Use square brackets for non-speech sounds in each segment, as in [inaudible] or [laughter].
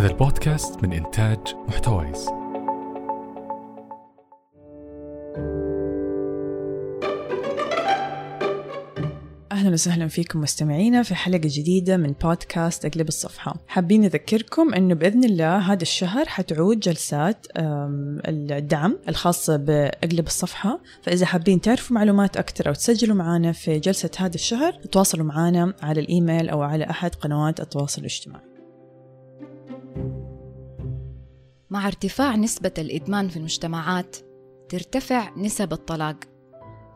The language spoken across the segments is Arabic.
هذا البودكاست من إنتاج محتويس. أهلا وسهلا فيكم مستمعينا في حلقة جديدة من بودكاست أقلب الصفحة. حابين نذكركم أنه بإذن الله هذا الشهر حتعود جلسات الدعم الخاصة بأقلب الصفحة. فإذا حابين تعرفوا معلومات أكثر أو تسجلوا معنا في جلسة هذا الشهر تواصلوا معنا على الإيميل أو على أحد قنوات التواصل الاجتماعي. مع ارتفاع نسبة الإدمان في المجتمعات ترتفع نسب الطلاق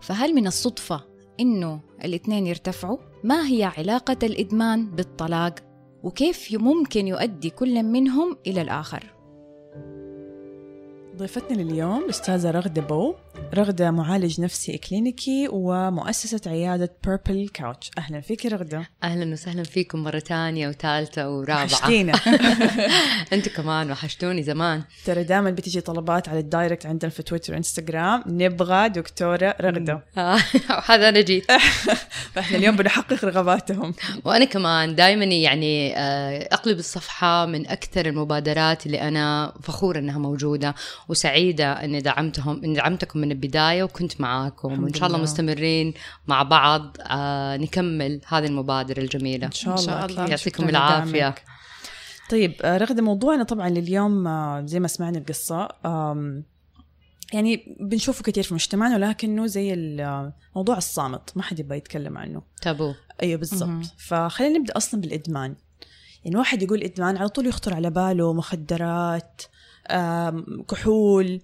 فهل من الصدفة إنه الاثنين يرتفعوا؟ ما هي علاقة الإدمان بالطلاق؟ وكيف ممكن يؤدي كل منهم إلى الآخر؟ ضيفتنا لليوم الأستاذة رغدة بو رغدة معالج نفسي إكلينيكي ومؤسسة عيادة بيربل كاوتش أهلا فيك رغدة. أهلا وسهلا فيكم مرة ثانية وثالثة ورابعة. وحشتينا. [laughs] أنتوا كمان وحشتوني زمان. ترى دائما بتجي طلبات على الدايركت عندنا في تويتر وإنستغرام. نبغى دكتورة رغدة. [laughs] آه، هذا أنا جيت. [laughs] فاحنا اليوم بنحقق رغباتهم. وأنا كمان دائما يعني آه، أقلب الصفحة من أكثر المبادرات اللي أنا فخورة إنها موجودة وسعيدة إني دعمتهم إني دعمتكم من البداية وكنت معاكم وإن شاء الله لله. مستمرين مع بعض آه، نكمل هذه المبادرة الجميلة إن شاء إن الله, شاء أكيد. الله. يعطيكم العافية. طيب آه، رغدة موضوعنا طبعا لليوم آه، زي ما سمعنا القصة يعني بنشوفه كثير في مجتمعنا ولكنه زي الموضوع الصامت ما حد يبغى يتكلم عنه تابو أيوه. بالضبط فخلينا نبدأ أصلا بالإدمان يعني واحد يقول إدمان على طول يخطر على باله مخدرات كحول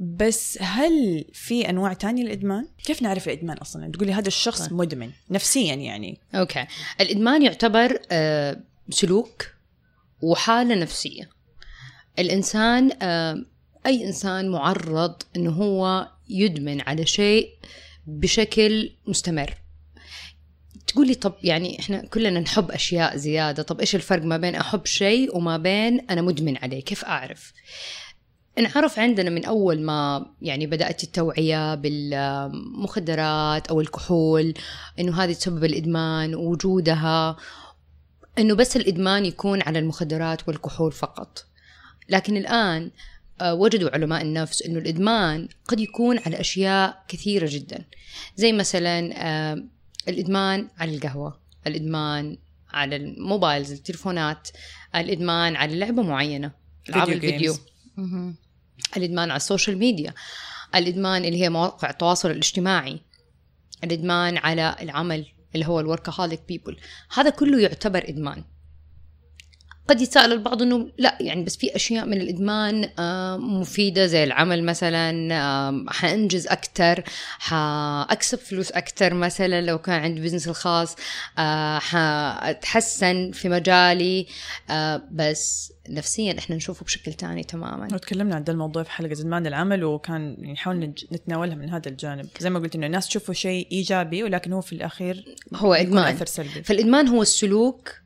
بس هل في أنواع تانية للإدمان؟ كيف نعرف الإدمان أصلا؟ تقولي هذا الشخص طيب. مدمن نفسيا يعني أوكي الإدمان يعتبر آه، سلوك وحالة نفسية الإنسان آه، أي إنسان معرض انه هو يدمن على شيء بشكل مستمر تقولي طب يعني إحنا كلنا نحب أشياء زيادة طب إيش الفرق ما بين أحب شيء وما بين أنا مدمن عليه كيف أعرف انعرف عندنا من أول ما يعني بدأت التوعية بالمخدرات أو الكحول إنه هذه تسبب الإدمان ووجودها إنه بس الإدمان يكون على المخدرات والكحول فقط. لكن الآن آه، وجدوا علماء النفس إنه الإدمان قد يكون على أشياء كثيرة جدا. زي مثلا آه، الإدمان على القهوة الإدمان على ال mobiles التليفونات الإدمان على لعبة معينة العاب فيديو الفيديو. الإدمان على ال social media الإدمان اللي هي مواقع التواصل الاجتماعي الإدمان على العمل اللي هو ال workaholic people هذا كله يعتبر إدمان. قد يتساءل البعض إنه لا يعني بس في أشياء من الإدمان مفيدة زي العمل مثلا حأنجز أكثر حأكسب فلوس أكثر مثلا لو كان عندي business الخاص آه، حأتحسن في مجالي آه، بس نفسيا إحنا نشوفه بشكل تاني تماما. وتكلمنا عن ده الموضوع في حلقة إدمان العمل وكان نحاول نتناولها من هذا الجانب. زي ما قلت إنه الناس تشوفه شيء إيجابي ولكن هو في الأخير هو إدمان. أثر سلبي. فالإدمان هو السلوك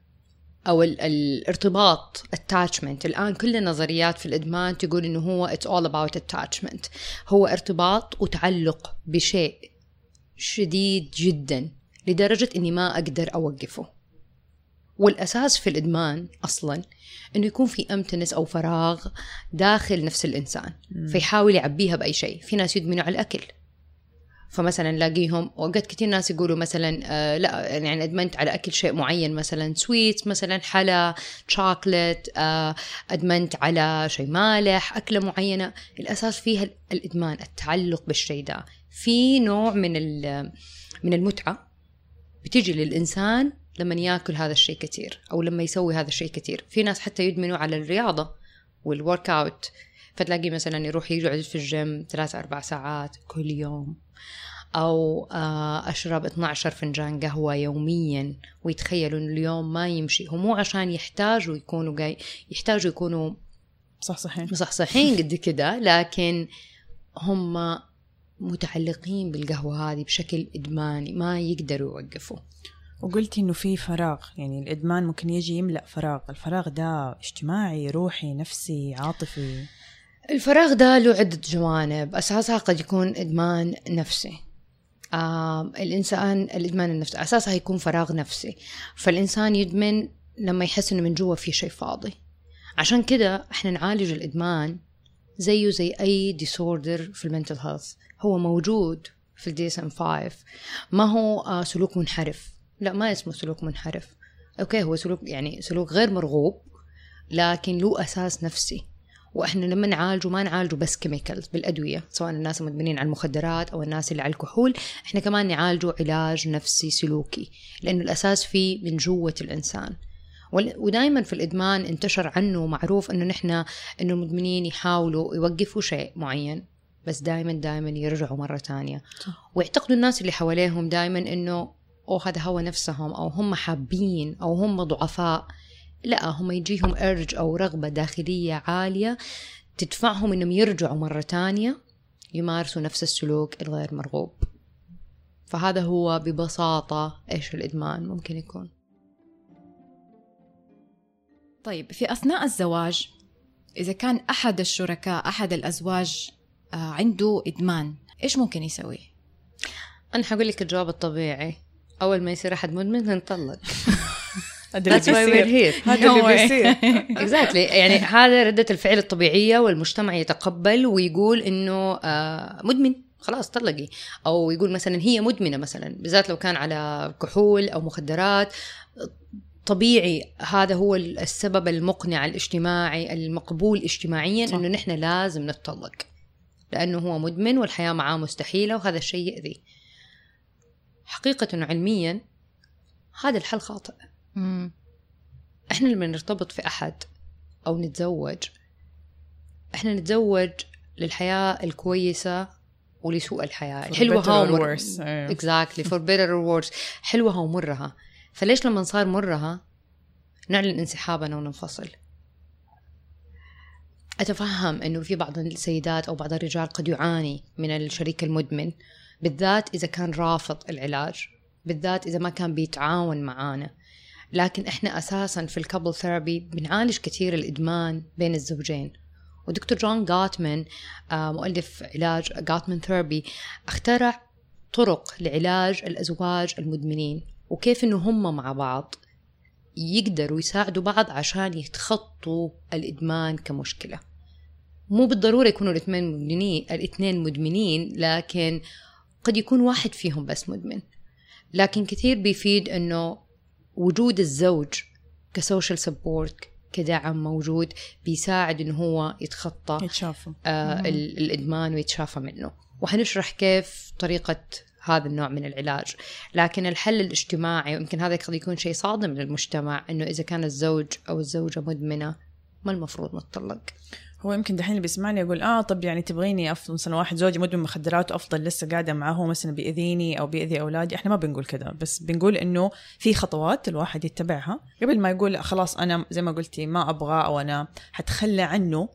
أو ال- الارتباط attachment. الآن كل النظريات في الإدمان تقول إنه هو it's all about attachment. هو ارتباط وتعلق بشيء شديد جدا لدرجة إني ما أقدر أوقفه. والأساس في الإدمان أصلا إنه يكون في emptiness أو فراغ داخل نفس الإنسان فيحاول يعبيها بأي شيء. في ناس يدمنوا على الأكل. فمثلا نلاقيهم اوقات كثير ناس يقولوا مثلا آه لا يعني أدمنت على أكل شيء معين مثلا سويت مثلا حلا شوكلت آه أدمنت على شيء مالح أكلة معينة. الأساس فيها الإدمان التعلق بالشيء ده. في نوع من من المتعة بتيجي للإنسان لما ياكل هذا الشيء كثير أو لما يسوي هذا الشيء كثير في ناس حتى يدمنوا على الرياضة وال workout فتلاقي مثلا يروح يقعد في الجيم ثلاثة أربع ساعات كل يوم. أو آه، أشرب 12 فنجان قهوة يوميا ويتخيلوا إن اليوم ما يمشي. هو مو عشان يحتاجوا يكونوا جاي يحتاجوا يكونوا صح صحيح مصحصحين قد كده لكن هم متعلقين بالقهوة هذه بشكل إدماني ما يقدروا يوقفوا. وقلتي إنه في فراغ يعني الإدمان ممكن يجي يملأ فراغ. الفراغ ده اجتماعي روحي نفسي عاطفي. الفراغ ده له عدة جوانب. أساسها قد يكون إدمان نفسي. آه الإنسان الإدمان النفسي أساسها يكون فراغ نفسي. فالإنسان يدمن لما يحس إنه من جوا في شيء فاضي. عشان كده إحنا نعالج الإدمان زيه زي أي disorder في ال mental health هو موجود في ال DSM 5 ما هو آه، سلوك منحرف. لا ما اسمه سلوك منحرف. okay هو سلوك يعني سلوك غير مرغوب لكن له أساس نفسي. وإحنا لما نعالجه ما نعالجه بس chemicals بالأدوية سواء الناس المدمنين على المخدرات أو الناس اللي على الكحول إحنا كمان نعالجه علاج نفسي سلوكي لأنه الأساس فيه من جوة الإنسان. ودائما في الإدمان انتشر عنه معروف إنه نحن إنه المدمنين يحاولوا يوقفوا شيء معين بس دائما دائما يرجعوا مرة ثانية ويعتقدوا الناس اللي حواليهم دائما إنه أو هذا هو نفسهم أو هم حابين أو هم ضعفاء. لا هم يجيهم ارج أو رغبة داخلية عالية تدفعهم إنهم يرجعوا مرة ثانية يمارسوا نفس السلوك الغير مرغوب. فهذا هو ببساطة إيش الإدمان ممكن يكون. طيب في أثناء الزواج إذا كان أحد الشركاء أحد الأزواج آه، عنده إدمان إيش ممكن يسوي؟ أنا حقول لك الجواب الطبيعي. أول ما يصير أحد مدمن نطلق [laughs] هذا اللي بيصير. هذا اللي بيصير. [laughs] اكزاكتلي يعني هذا ردة الفعل الطبيعية والمجتمع يتقبل ويقول إنه آه، مدمن. خلاص طلقي أو يقول مثلا هي مدمنة مثلا بالذات لو كان على كحول أو مخدرات. طبيعي هذا هو السبب المقنع الاجتماعي المقبول اجتماعيا إنه نحن لازم نتطلق. لأنه هو مدمن والحياة معاه مستحيلة وهذا الشيء يؤذي حقيقه علميا هذا الحل خاطئ. مم. إحنا لما نرتبط في أحد أو نتزوج إحنا نتزوج للحياة الكويسة ولسوء الحياة. حلوها ومر exactly for better or حلوها ومرها فليش لما صار مرها نعلن انسحابنا وننفصل؟ أتفهم أنه في بعض السيدات أو بعض الرجال قد يعاني من الشريك المدمن بالذات إذا كان رافض العلاج بالذات إذا ما كان بيتعاون معانا. لكن إحنا أساسا في ال couple therapy بنعالج كثير الإدمان بين الزوجين. ودكتور جون جاتمان آه، مؤلف علاج جاتمان ثيرابي اخترع طرق لعلاج الأزواج المدمنين وكيف إنه هم مع بعض يقدروا يساعدوا بعض عشان يتخطوا الإدمان كمشكلة. مو بالضرورة يكونوا الاثنين مدمنين الاثنين مدمنين لكن قد يكون واحد فيهم بس مدمن. لكن كثير بيفيد إنه وجود الزوج كسوشيال سبورت كدعم موجود بيساعد إنه هو يتخطى يتشافى. آه الإدمان ويتشافى منه. وحنشرح كيف طريقة هذا النوع من العلاج. لكن الحل الاجتماعي ويمكن هذا قد يكون شيء صادم للمجتمع إنه إذا كان الزوج أو الزوجة مدمنة ما المفروض نتطلق. هو يمكن دحين اللي بيسمعني يقول آه طب يعني تبغيني أفضل مثلا واحد زوجي مدمن مخدرات وأفضل لسه قاعدة معاه هو مثلا بيأذيني أو بيأذي أولادي؟ إحنا ما بنقول كذا بس بنقول إنه في خطوات الواحد يتبعها. قبل ما يقول خلاص أنا زي ما قلتي ما أبغى أو أنا حتخلى عنه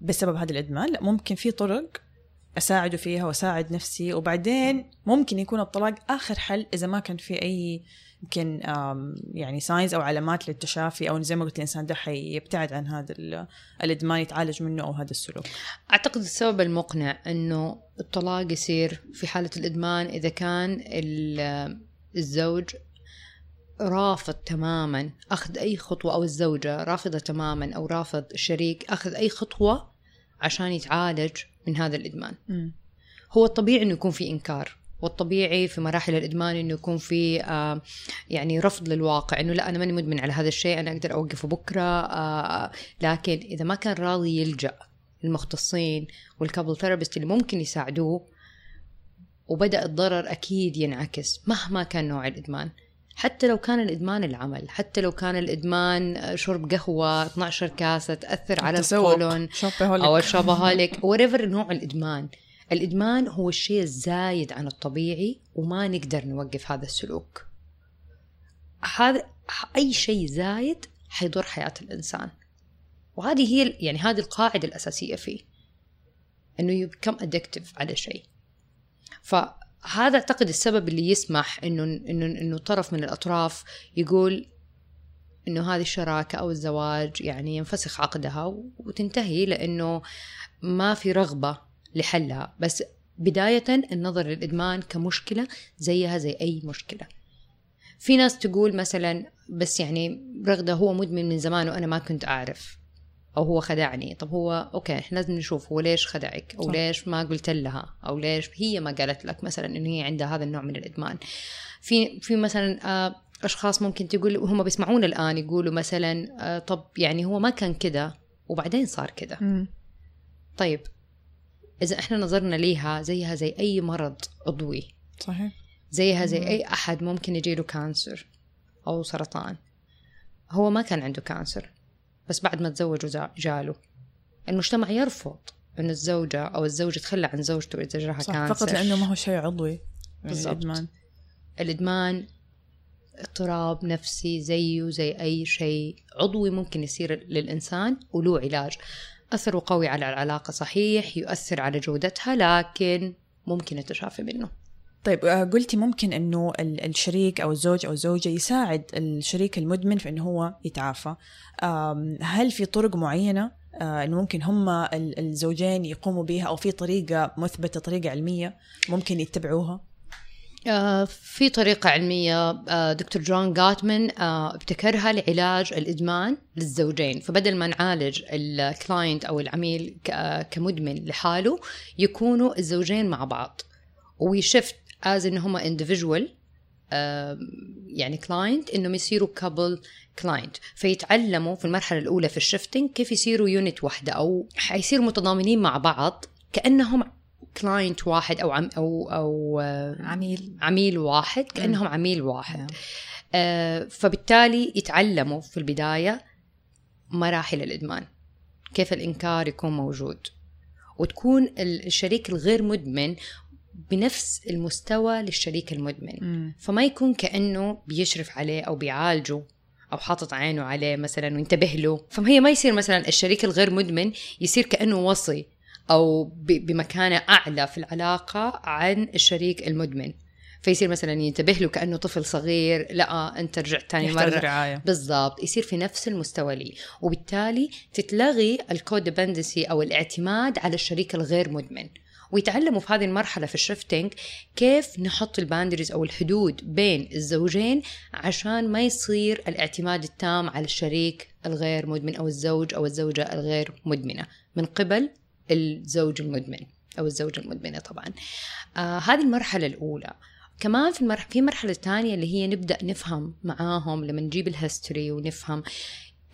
بسبب هذا الإدمان لا ممكن في طرق أساعده فيها وأساعد نفسي وبعدين ممكن يكون الطلاق آخر حل إذا ما كان في أي يمكن يعني ساينز أو علامات للتشافي أو زي ما قلت الإنسان ده حيبتعد عن هذا الادمان يتعالج منه أو هذا السلوك. أعتقد السبب المقنع إنه الطلاق يصير في حالة الإدمان إذا كان الزوج رافض تماما أخذ أي خطوة أو الزوجة رافضة تماما أو رافض الشريك أخذ أي خطوة عشان يتعالج من هذا الإدمان م. هو الطبيعي إنه يكون في إنكار والطبيعي في مراحل الإدمان إنه يكون في آه يعني رفض للواقع إنه لا أنا ماني مدمن على هذا الشيء أنا أقدر أوقفه بكرة آه لكن إذا ما كان راضي يلجأ المختصين وال couple therapist اللي ممكن يساعدوه وبدأ الضرر أكيد ينعكس مهما كان نوع الإدمان حتى لو كان الإدمان العمل حتى لو كان الإدمان شرب قهوة 12 كاسة تأثر على القولون أو [laughs] الشوبهوليك وريفر نوع الإدمان. الإدمان هو الشيء الزايد عن الطبيعي وما نقدر نوقف هذا السلوك. هذا أي شيء زايد حيضر حياة الإنسان. وهذه هي يعني هذه القاعدة الأساسية فيه. إنه يبكم ادكتيف على شيء. ف هذا أعتقد السبب اللي يسمح إنه إنه إنه طرف من الأطراف يقول إنه هذه الشراكة أو الزواج يعني ينفسخ عقدها وتنتهي لإنه ما في رغبة لحلها. بس بداية النظر للإدمان كمشكلة زيها زي أي مشكلة. في ناس تقول مثلا بس يعني رغدة هو مدمن من زمان وأنا ما كنت أعرف. أو هو خدعني. طب هو okay إحنا لازم نشوف هو ليش خدعك؟ أو صح. ليش ما قلت لها؟ أو ليش هي ما قالت لك مثلا انه هي عندها هذا النوع من الإدمان؟ في في مثلا آه، أشخاص ممكن تقول وهم بيسمعونا الآن يقولوا مثلا آه، طب يعني هو ما كان كده وبعدين صار مم. طيب إذا إحنا نظرنا ليها زيها زي أي مرض عضوي. صحيح. زيها زي مم. أي أحد ممكن يجيله cancer أو سرطان. هو ما كان عنده cancer. بس بعد ما تزوج وزا- جاله. المجتمع يرفض انه الزوجة أو الزوج يتخلى عن زوجته إذا جاها صح cancer. فقط لأنه ما هو شيء عضوي يعني بالضبط. الإدمان. الإدمان اضطراب نفسي زيه زي أي شيء عضوي ممكن يصير للإنسان وله علاج. اثره قوي على العلاقة صحيح يؤثر على جودتها لكن ممكن يتشافى منه. طيب آه، قلتي ممكن إنه ال- الشريك أو الزوج أو الزوجة يساعد الشريك المدمن في إنه هو يتعافى. هل في طرق معينة آه، إنه ممكن هم ال- الزوجين يقوموا بها أو في طريقة مثبتة طريقة علمية ممكن يتبعوها؟ آه، في طريقة علمية دكتور جون جاتمان ابتكرها لعلاج الإدمان للزوجين. فبدل ما نعالج ال client أو العميل كمدمن لحاله يكونوا الزوجين مع بعض. وي shift as إن هم individual يعني client إنهم يصيروا couple client فيتعلموا في المرحلة الأولى في ال shifting كيف يصيروا unit واحدة أو حيصيروا متضامنين مع بعض كأنهم client واحد أو عم أو أو عميل. عميل واحد كأنهم عميل واحد. آه، فبالتالي يتعلموا في البداية مراحل الإدمان كيف الإنكار يكون موجود. وتكون ال- الشريك الغير مدمن بنفس المستوى للشريك المدمن. فما يكون كأنه بيشرف عليه أو بيعالجه أو حاطط عينه عليه مثلا وينتبه له. فهي ما يصير مثلا الشريك الغير مدمن يصير كأنه وصي أو بمكانة أعلى في العلاقة عن الشريك المدمن. فيصير مثلا ينتبه له كأنه طفل صغير لا أنت رجعت ثاني مرة. رعاية. بالضبط. يصير في نفس المستوى لي. وبالتالي تتلغي ال codependency أو الاعتماد على الشريك الغير مدمن. ويتعلموا في هذه المرحلة في ال shifting كيف نحط ال boundaries أو الحدود بين الزوجين عشان ما يصير الاعتماد التام على الشريك الغير مدمن أو الزوج أو الزوجة الغير مدمنة من قبل الزوج المدمن أو الزوجة المدمنة طبعا. آه هذه المرحلة الأولى. كمان في المرحلة في مرحلة ثانية اللي هي نبدأ نفهم معاهم لما نجيب ال history ونفهم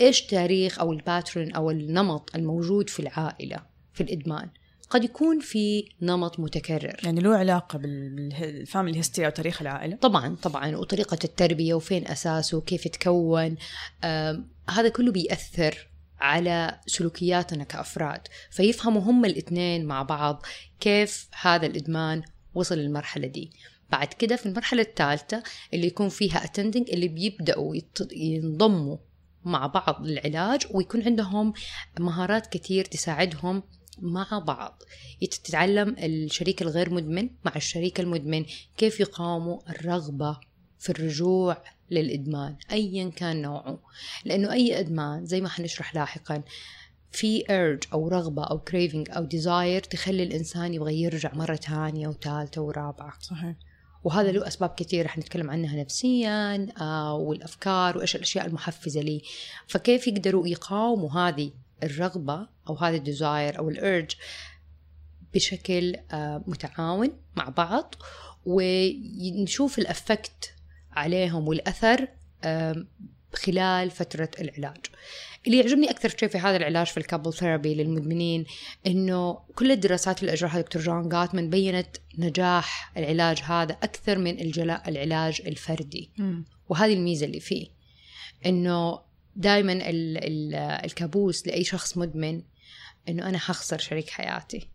إيش تاريخ أو ال pattern أو النمط الموجود في العائلة في الإدمان. قد يكون في نمط متكرر. يعني له علاقة بال family history أو تاريخ العائلة. طبعا طبعا وطريقة التربية وفين أساسه وكيف يتكون. آم، هذا كله بيأثر على سلوكياتنا كأفراد. فيفهموا هم الاثنين مع بعض كيف هذا الإدمان وصل للمرحلة دي. بعد كده في المرحلة الثالثة اللي يكون فيها attending اللي بيبدأوا ينضموا مع بعض للعلاج ويكون عندهم مهارات كتير تساعدهم مع بعض. تتعلم الشريك الغير مدمن مع الشريك المدمن. كيف يقاوموا الرغبة في الرجوع للإدمان؟ أيا كان نوعه. لأنه أي إدمان زي ما حنشرح لاحقا في urge أو رغبة أو craving أو desire تخلي الإنسان يبغى يرجع مرة ثانية وثالثة ورابعة. صحيح. وهذا له أسباب كثيرة. حنتكلم عنها نفسيا آه والأفكار وإيش الأشياء المحفزة لي. فكيف يقدروا يقاوموا هذه؟ الرغبة أو هذا ال desire أو ال urge بشكل آه متعاون مع بعض ونشوف ال effect عليهم والأثر آه خلال فترة العلاج اللي يعجبني أكثر شيء في هذا العلاج في ال couple therapy للمدمنين إنه كل الدراسات اللي أجراها دكتور جون جاتمان بينت نجاح العلاج هذا أكثر من العلاج الفردي مم. وهذه الميزة اللي فيه إنه دائما ال- ال- الكابوس لأي شخص مدمن إنه أنا حخسر شريك حياتي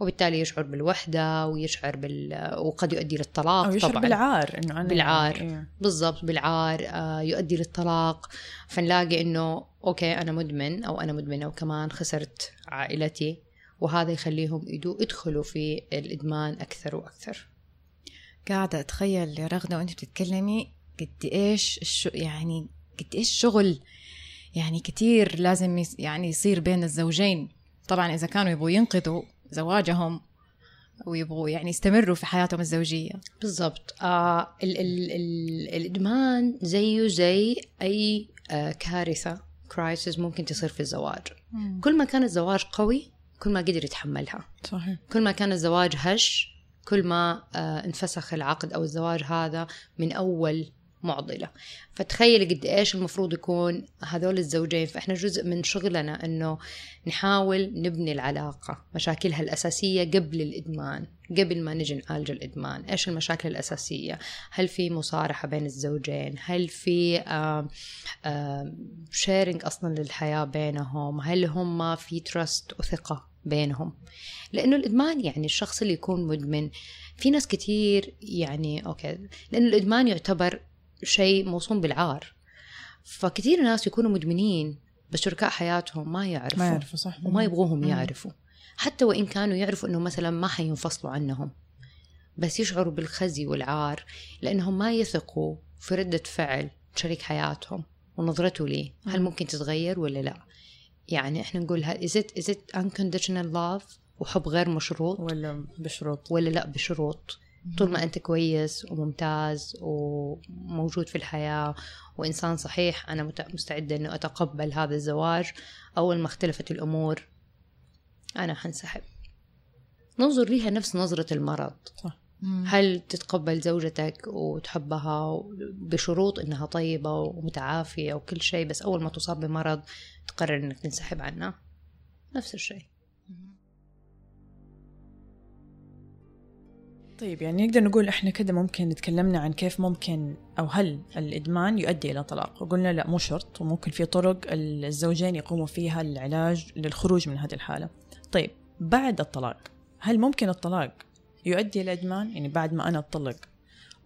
وبالتالي يشعر بالوحدة ويشعر بال وقد يؤدي للطلاق أو يشعر طبعا بالعار إنه أنا بالعار. إيه. بالضبط بالعار آه، يؤدي للطلاق فنلاقي إنه أوكي أنا مدمن أو أنا مدمنة وكمان خسرت عائلتي وهذا يخليهم يدو يدخلوا في الإدمان أكثر وأكثر قاعدة أتخيل يا رغدة وأنت بتتكلمي قد إيش الشو يعني قد إيش شغل يعني كتير لازم يعني يصير بين الزوجين. طبعا إذا كانوا يبغوا ينقذوا زواجهم ويبغوا يعني يستمروا في حياتهم الزوجية. بالضبط. آه ال ال ال الإدمان زيه زي أي آه كارثة crisis ممكن تصير في الزواج. كل ما كان الزواج قوي كل ما قدر يتحملها. صحيح. كل ما كان الزواج هش كل ما آه، انفسخ العقد أو الزواج هذا من أول معضلة. فتخيلي قد إيش المفروض يكون هذول الزوجين. فإحنا جزء من شغلنا إنه نحاول نبني العلاقة مشاكلها الأساسية قبل الإدمان قبل ما نجي نعالج الإدمان. إيش المشاكل الأساسية؟ هل في مصارحة بين الزوجين؟ هل في sharing أصلا للحياة بينهم؟ هل هم في trust وثقة بينهم؟ لأنه الإدمان يعني الشخص اللي يكون مدمن. في ناس كتير يعني okay لأنه الإدمان يعتبر شيء موصوم بالعار. فكثير ناس يكونوا مدمنين بس شركاء حياتهم ما يعرفوا ما يعرفوا صح. وما يبغوهم. يعرفوا. حتى وإن كانوا يعرفوا أنه مثلا ما حينفصلوا عنهم بس يشعروا بالخزي والعار لأنهم ما يثقوا في ردة فعل شريك حياتهم ونظرته ليه. هل مم. ممكن تتغير ولا لا؟ يعني إحنا نقول is it, is it unconditional love وحب غير مشروط؟ ولا بشروط؟ ولا لا بشروط؟ طول ما أنت كويس وممتاز وموجود في الحياة وإنسان صحيح أنا مت- مستعدة إنه أتقبل هذا الزواج اول ما اختلفت الأمور. أنا حنسحب. ننظر ليها نفس نظرة المرض. صح. هل تتقبل زوجتك وتحبها بشروط إنها طيبة ومتعافية وكل شيء بس أول ما تصاب بمرض تقرر إنك تنسحب عنها؟ نفس الشيء. طيب يعني نقدر نقول إحنا كده ممكن تكلمنا عن كيف ممكن أو هل الإدمان يؤدي إلى طلاق؟ وقلنا لا مو شرط وممكن في طرق الزوجين يقوموا فيها العلاج للخروج من هذه الحالة. طيب بعد الطلاق هل ممكن الطلاق يؤدي إلى إدمان؟ يعني بعد ما أنا اتطلق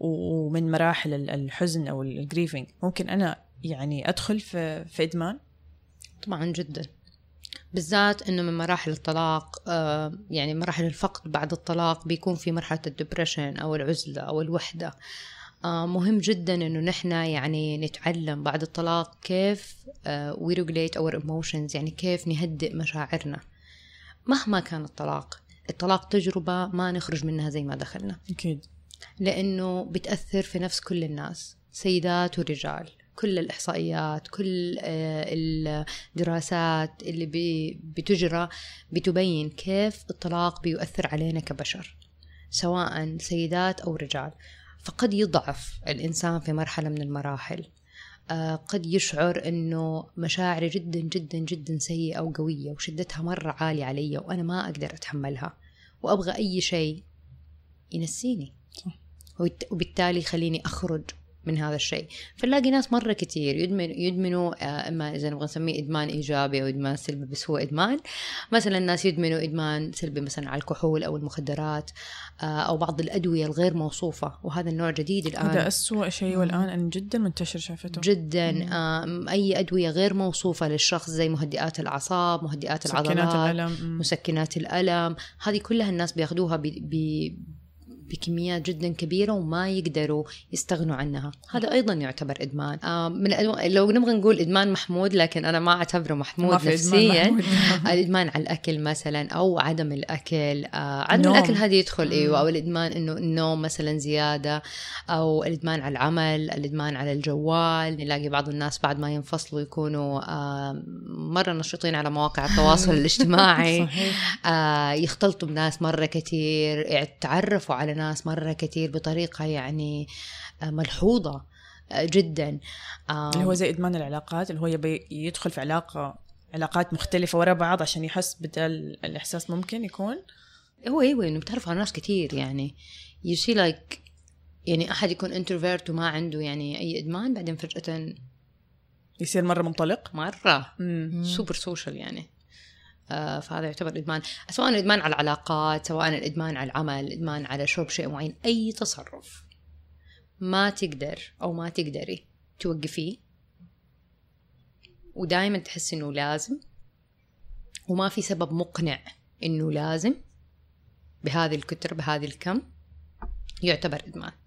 و- ومن مراحل ال- الحزن أو ال grieving ممكن أنا يعني أدخل في في إدمان؟ طبعا جدا. بالذات إنه من مراحل الطلاق آه، يعني مراحل الفقد بعد الطلاق بيكون في مرحلة ال depression أو العزلة أو الوحدة. آه، مهم جدا إنه نحن يعني نتعلم بعد الطلاق كيف we regulate our emotions يعني كيف نهدئ مشاعرنا. مهما كان الطلاق الطلاق تجربة ما نخرج منها زي ما دخلنا. أكيد. لأنه بتأثر في نفس كل الناس سيدات ورجال. كل الإحصائيات كل آه، الدراسات اللي بتجرى بتبين كيف الطلاق بيؤثر علينا كبشر سواء سيدات أو رجال. فقد يضعف الإنسان في مرحلة من المراحل. آه، قد يشعر إنه مشاعري جدا جدا جدا سيئة وقويه وشدتها مرة عالية علي وأنا ما أقدر أتحملها وأبغى أي شيء ينسيني. وبالتالي يخليني أخرج من هذا الشيء. فنلاقي ناس مرة كتير يدمن يدمنوا آه، إما إذا نبغى نسميه إدمان إيجابي أو إدمان سلبي بس هو إدمان. مثلا الناس يدمنوا إدمان سلبي مثلا على الكحول أو المخدرات آه، أو بعض الأدوية الغير موصوفة. وهذا النوع جديد الآن. هذا أسوأ شيء والآن أنا جدا منتشر شافته. جدا. آم، أي أدوية غير موصوفة للشخص زي مهدئات الأعصاب مهدئات العضلات الألم. مم. مسكنات الألم. هذه كلها الناس بياخذوها ب... ب... بكميات جدا كبيرة وما يقدروا يستغنوا عنها هذا أيضا يعتبر إدمان آه من. لو نبغى نقول إدمان محمود لكن أنا ما أعتبره ما محمود إدمان نفسيا محمود. [laughs] الإدمان على الأكل مثلا أو عدم الأكل آه عدم النوم. الأكل هذه يدخل مم. أيوه أو الإدمان إنه النوم مثلا زيادة أو الإدمان على العمل الإدمان على الجوال نلاقي بعض الناس بعد ما ينفصلوا يكونوا آه مرة نشيطين على مواقع التواصل [laughs] الاجتماعي صحيح يختلطوا بناس مرة كتير يتعرفوا على ناس مرة كتير بطريقة يعني آه ملحوظة آه جدا. اللي هو زي إدمان العلاقات اللي هو يبي يدخل في علاقة علاقات مختلفة ورا بعض عشان يحس بدا ال- الإحساس ممكن يكون؟ هو أيوه إنه بتعرف على ناس كتير يعني. You see like يعني أحد يكون introvert وما عنده يعني أي إدمان بعدين فجأة يصير مرة منطلق؟ مرة. مم. super social يعني. فهذا يعتبر إدمان. سواء الادمان على العلاقات سواء الادمان على العمل الادمان على شرب شيء معين أي تصرف ما تقدر أو ما تقدري توقفيه. ودائما تحس إنه لازم وما في سبب مقنع إنه لازم بهذه الكتر بهذه الكم يعتبر إدمان. آه،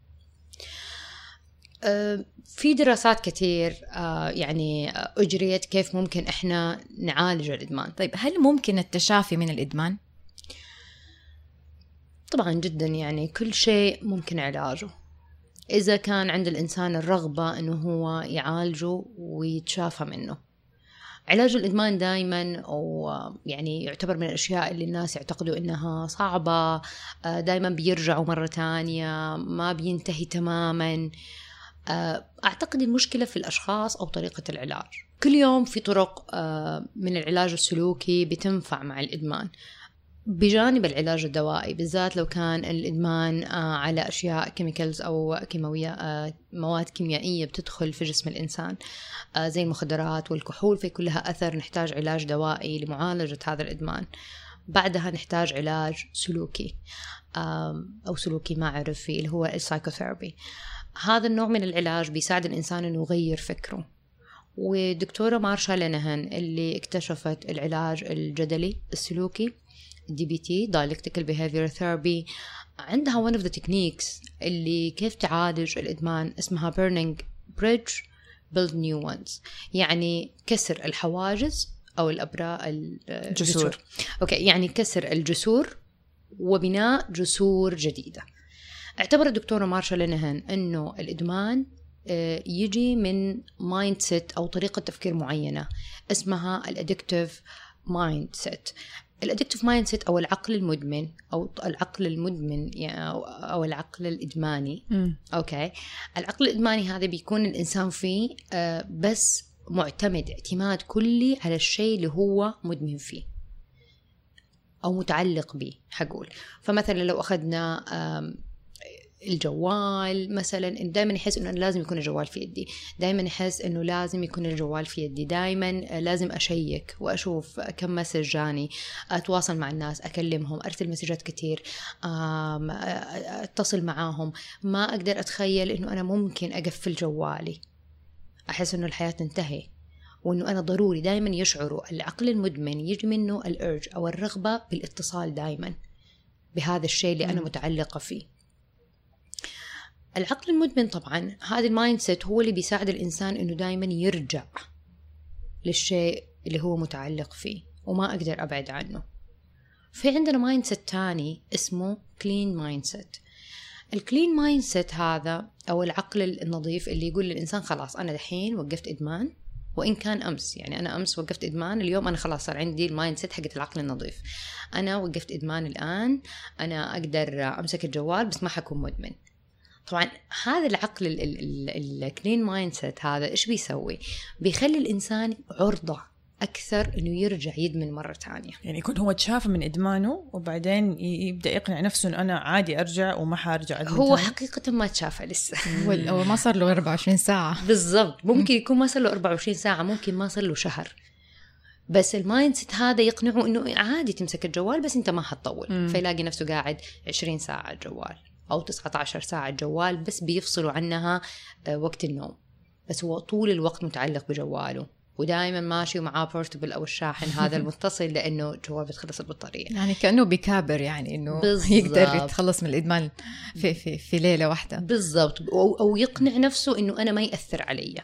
في دراسات كثير آه، يعني آه، أجريت كيف ممكن إحنا نعالج الإدمان. طيب هل ممكن التشافي من الإدمان؟ طبعا جدا يعني كل شيء ممكن علاجه. إذا كان عند الإنسان الرغبة إنه هو يعالجه ويتشافى منه. علاج الإدمان دائما أو يعني يعتبر من الأشياء اللي الناس يعتقدوا إنها صعبة آه، دائما بيرجعوا مرة تانية ما بينتهي تماما. آه، أعتقد المشكلة في الأشخاص أو طريقة العلاج. كل يوم في طرق آه، من العلاج السلوكي بتنفع مع الإدمان. بجانب العلاج الدوائي بالذات لو كان الإدمان آه، على أشياء كيميكالز أو كيماوية مواد كيميائية بتدخل في جسم الإنسان. زي المخدرات والكحول في كلها أثر نحتاج علاج دوائي لمعالجة هذا الإدمان. بعدها نحتاج علاج سلوكي أو سلوكي فيه اللي هو ال psychotherapy هذا النوع من العلاج بيساعد الإنسان إنه يغير فكره. ودكتورة مارشا لينهان اللي اكتشفت العلاج الجدلي السلوكي DBT dialectical behavior therapy عندها one of the techniques اللي كيف تعالج الإدمان اسمها burning bridge build new ones. يعني كسر الحواجز أو الأبراج الجسور. okay يعني كسر الجسور وبناء جسور جديدة. اعتبر الدكتورة مارشا لينهان أنه الإدمان آه، يجي من mindset أو طريقة تفكير معينة اسمها ال addictive mindset ال addictive mindset أو العقل المدمن أو العقل المدمن يعني أو العقل الإدماني. م. okay؟ العقل الإدماني هذا بيكون الإنسان فيه آه، بس معتمد اعتماد كلي على الشيء اللي هو مدمن فيه. أو متعلق به حنقول. فمثلا لو أخذنا الجوال مثلا دائما يحس إنه لازم يكون الجوال في يدي. دائما يحس إنه لازم يكون الجوال في يدي. دائما لازم أشيك وأشوف كم message جاني أتواصل مع الناس أكلمهم أرسل message ات كثير أتصل معاهم. ما أقدر أتخيل إنه أنا ممكن أقفل جوالي. أحس إنه الحياة تنتهي وإنه أنا ضروري دائما يشعروا العقل المدمن يجي منه ال urge أو الرغبة بالاتصال دائما بهذا الشيء اللي أنا متعلقة فيه. العقل المدمن طبعا هذا ال mindset هو اللي بيساعد الإنسان إنه دائما يرجع للشيء اللي هو متعلق فيه وما أقدر أبعد عنه. في عندنا mindset تاني اسمه clean mindset ال clean mindset هذا أو العقل النظيف اللي يقول للإنسان خلاص أنا دحين وقفت إدمان وإن كان أمس يعني أنا أمس وقفت إدمان اليوم أنا خلاص صار عندي ال mindset حقت العقل النظيف. أنا وقفت إدمان الآن أنا أقدر أمسك الجوال بس ما حكون مدمن. طبعا هذا العقل ال clean mindset هذا إيش بيسوي؟ بيخلي الإنسان عرضة أكثر إنه يرجع يدمن مرة ثانية. يعني يكون هو تشافى من إدمانه وبعدين يبدأ يقنع نفسه إنه أنا عادي أرجع وما حارجع ادمن هو تاني. حقيقة ما تشافى لسه. [laughs] هو ما صار له 24 ساعة. بالضبط. ممكن يكون ما صار له 24 ساعة ممكن ما صار له شهر. بس ال mindset هذا يقنعه إنه عادي تمسك الجوال بس أنت ما حتطول. فيلاقي نفسه قاعد 20 ساعة على الجوال. أو 19 ساعة جوال بس بيفصلوا عنها آه، وقت النوم. بس هو طول الوقت متعلق بجواله. ودائما ماشي ومعاه portable أو الشاحن هذا [laughs] المتصل لأنه الجوال بتخلص البطارية. يعني كأنه بكابر يعني إنه [laughs] يقدر يتخلص من الإدمان في في في ليلة واحدة. بالضبط. أو, أو يقنع نفسه إنه أنا ما يأثر علي.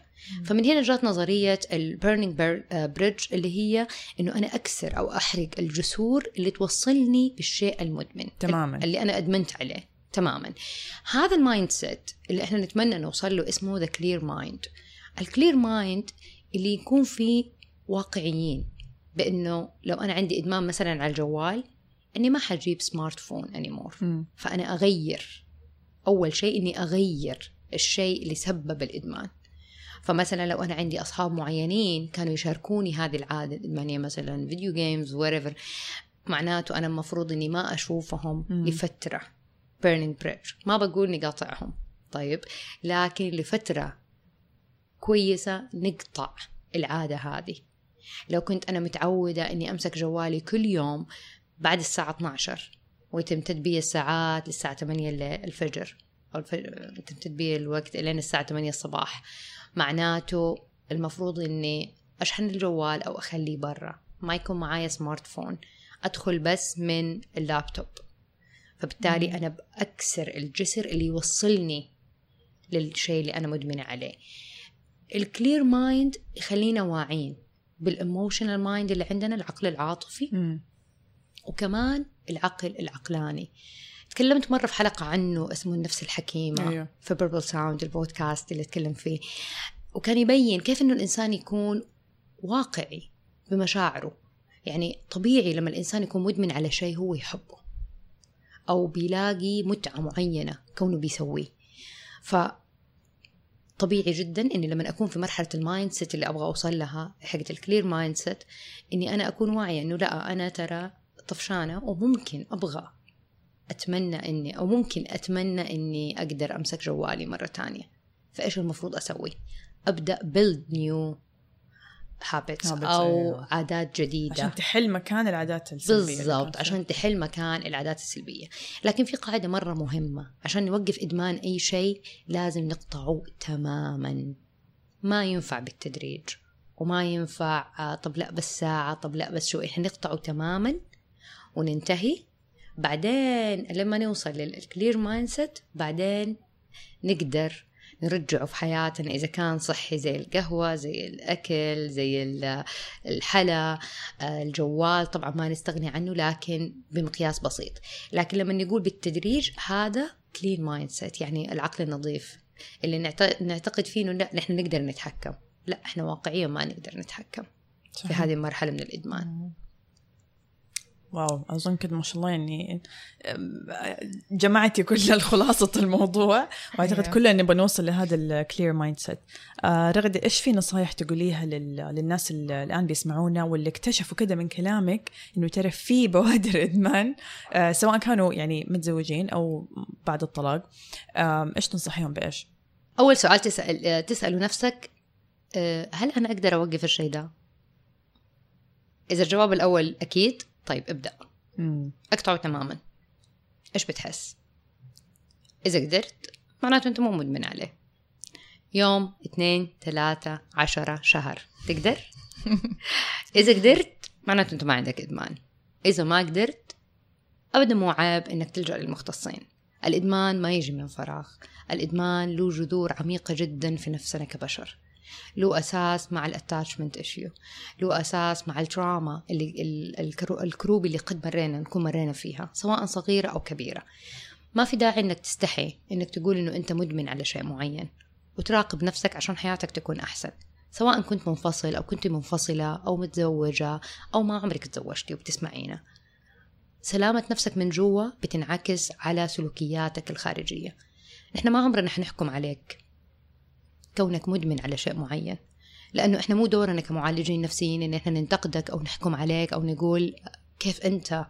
فمن هنا جات نظرية ال burning bridge آه، اللي هي إنه أنا أكسر أو أحرق الجسور اللي توصلني بالشيء المدمن. تماما. اللي أنا أدمنت عليه. تماما. هذا ال mindset اللي إحنا نتمنى نوصل له اسمه the clear mind ال clear mind اللي يكون فيه واقعيين بإنه لو أنا عندي إدمان مثلا على الجوال إني ما حجيب smartphone anymore فأنا أغير. أول شيء إني أغير الشيء اللي سبب الإدمان. فمثلا لو أنا عندي أصحاب معينين كانوا يشاركوني هذه العادة الادمانيه مثلا فيديو جيمز وريفر معناته أنا المفروض إني ما أشوفهم لفترة. Burning bridge ما بقول نقاطعهم. طيب. لكن لفترة كويسة نقطع العادة هذه. لو كنت أنا متعودة أني أمسك جوالي كل يوم بعد الساعة 12 وتمتد بي الساعات للساعة 8 الفجر أو تمتد بي الوقت لين الساعة 8 الصباح. معناته المفروض أني أشحن الجوال أو أخليه برا. ما يكون معايا smartphone أدخل بس من اللابتوب. فبالتالي أنا بأكسر الجسر اللي يوصلني للشيء اللي أنا مدمنة عليه. ال clear mind يخلينا واعين بال emotional mind اللي عندنا العقل العاطفي. م. وكمان العقل العقلاني. تكلمت مرة في حلقة عنه اسمه النفس الحكيمة أيوه. في Purple Sound البودكاست اللي أتكلم فيه. وكان يبين كيف إنه الإنسان يكون واقعي بمشاعره. يعني طبيعي لما الإنسان يكون مدمن على شيء هو يحبه. أو بيلاقي متعة معينة كونه بيسويه. ف طبيعي جدا إني لما أكون في مرحلة ال mindset اللي أبغى أوصل لها حقت ال clear mindset إني أنا أكون واعية إنه لأ أنا ترى طفشانة وممكن أبغى أتمنى إني أو ممكن أتمنى إني أقدر أمسك جوالي مرة تانية. فإيش المفروض أسوي؟ أبدأ build new habits أو أيوة. عادات جديدة. عشان تحل مكان العادات السلبية بالضبط عشان تحل مكان العادات السلبية. لكن في قاعدة مرة مهمة. عشان نوقف إدمان أي شيء لازم نقطعه تماما. ما ينفع بالتدريج. وما ينفع آه، طب لا بس ساعة طب لا بس شوي. إحنا نقطعه تماما وننتهي. بعدين لما نوصل لل clear mind بعدين نقدر نرجعه في حياتنا إذا كان صحي زي القهوة زي الأكل زي ال- الحلا آه، الجوال طبعا ما نستغني عنه لكن بمقياس بسيط. لكن لما نقول بالتدريج هذا clean mindset يعني العقل النظيف. اللي نعت- نعتقد فيه إنه لا نحن نقدر نتحكم. لا إحنا واقعيا ما نقدر نتحكم في صحيح. هذه المرحلة من الإدمان. wow أظن كده ما شاء الله يعني جمعتي كل [laughs] الخلاصة الموضوع وأعتقد أيوة. كلنا نبغى نوصل لهذا ال clear mindset رغد إيش في نصايح تقوليها لل... للناس اللي الآن بيسمعونا واللي اكتشفوا كده من كلامك إنه ترى في [laughs] بوادر إدمان آه، سواء كانوا يعني متزوجين أو بعد الطلاق آم، إيش تنصحيهم بإيش؟ أول سؤال تسأل آه، تسأله نفسك آه، هل أنا أقدر أوقف الشيء ده؟ إذا الجواب الأول أكيد طيب ابدأ. مم. أقطعه تماما. إيش بتحس؟ إذا قدرت معناته أنت مو مدمن عليه. يوم اثنين ثلاثة عشرة شهر. تقدر؟ [laughs] إذا قدرت معناته أنت ما عندك إدمان. إذا ما قدرت ابدا مو عيب إنك تلجأ للمختصين. الإدمان ما يجي من فراغ. الإدمان له جذور عميقة جدا في نفسنا كبشر. له أساس مع ال attachment issue له أساس مع ال trauma اللي ال- الكرو- الكروب اللي قد مرينا نكون مرينا فيها سواء صغيرة أو كبيرة. ما في داعي إنك تستحي إنك تقول إنه أنت مدمن على شيء معين وتراقب نفسك عشان حياتك تكون أحسن. سواء كنت منفصل أو كنت منفصلة أو متزوجة أو ما عمرك تزوجتي وبتسمعينا. سلامة نفسك من جوا بتنعكس على سلوكياتك الخارجية. نحن ما عمرنا حنحكم عليك كونك مدمن على شيء معين. لأنه إحنا مو دورنا كمعالجين نفسيين إن إحنا ننتقدك أو نحكم عليك أو نقول كيف أنت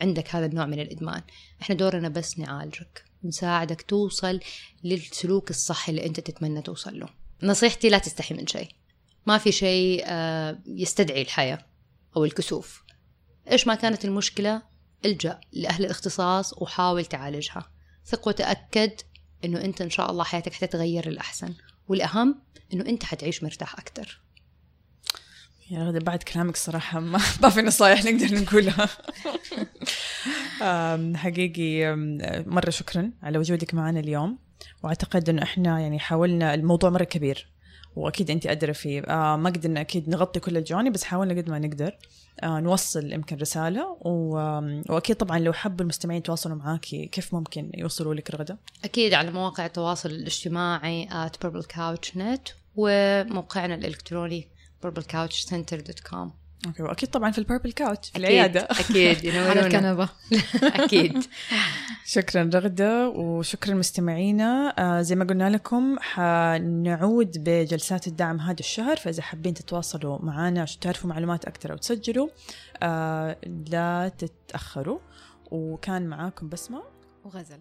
عندك هذا النوع من الإدمان. إحنا دورنا بس نعالجك نساعدك توصل للسلوك الصحي اللي أنت تتمنى توصل له. نصيحتي لا تستحي من شيء. ما في شيء آه، يستدعي الحياة أو الكسوف. إيش ما كانت المشكلة؟ الجأ لأهل الاختصاص وحاول تعالجها. ثق وتأكد إنه أنت إن شاء الله حياتك حتتغير للأحسن. والأهم إنه أنت حتعيش مرتاح أكتر. يا غدا بعد كلامك صراحة ما, [laughs] ما في نصايح نقدر نقولها. [laughs] حقيقي مرة شكرا على وجودك معنا اليوم. وأعتقد إنه إحنا يعني حاولنا الموضوع مرة كبير. وأكيد انت أدرى فيه آه ما قدرنا أكيد نغطي كل الجوانب بس حاولنا قد ما نقدر آه نوصل يمكن. آم، وأكيد طبعا لو حب المستمعين يتواصلوا معاكي كيف ممكن يوصلوا لك رغدة؟ أكيد على مواقع التواصل الاجتماعي at purplecouchnet وموقعنا الإلكتروني purplecouchcenter.com okay وأكيد طبعا في ال Purple Couch في العيادة. أكيد [laughs] على الكنبة. [laughs] أكيد. [laughs] شكرا رغدة وشكرا مستمعينا. آه زي ما قلنا لكم حنعود بجلسات الدعم هذا الشهر فإذا حابين تتواصلوا معنا عشان تعرفوا معلومات أكثر أو تسجلوا آه لا تتأخروا. وكان معاكم بسمة وغزل.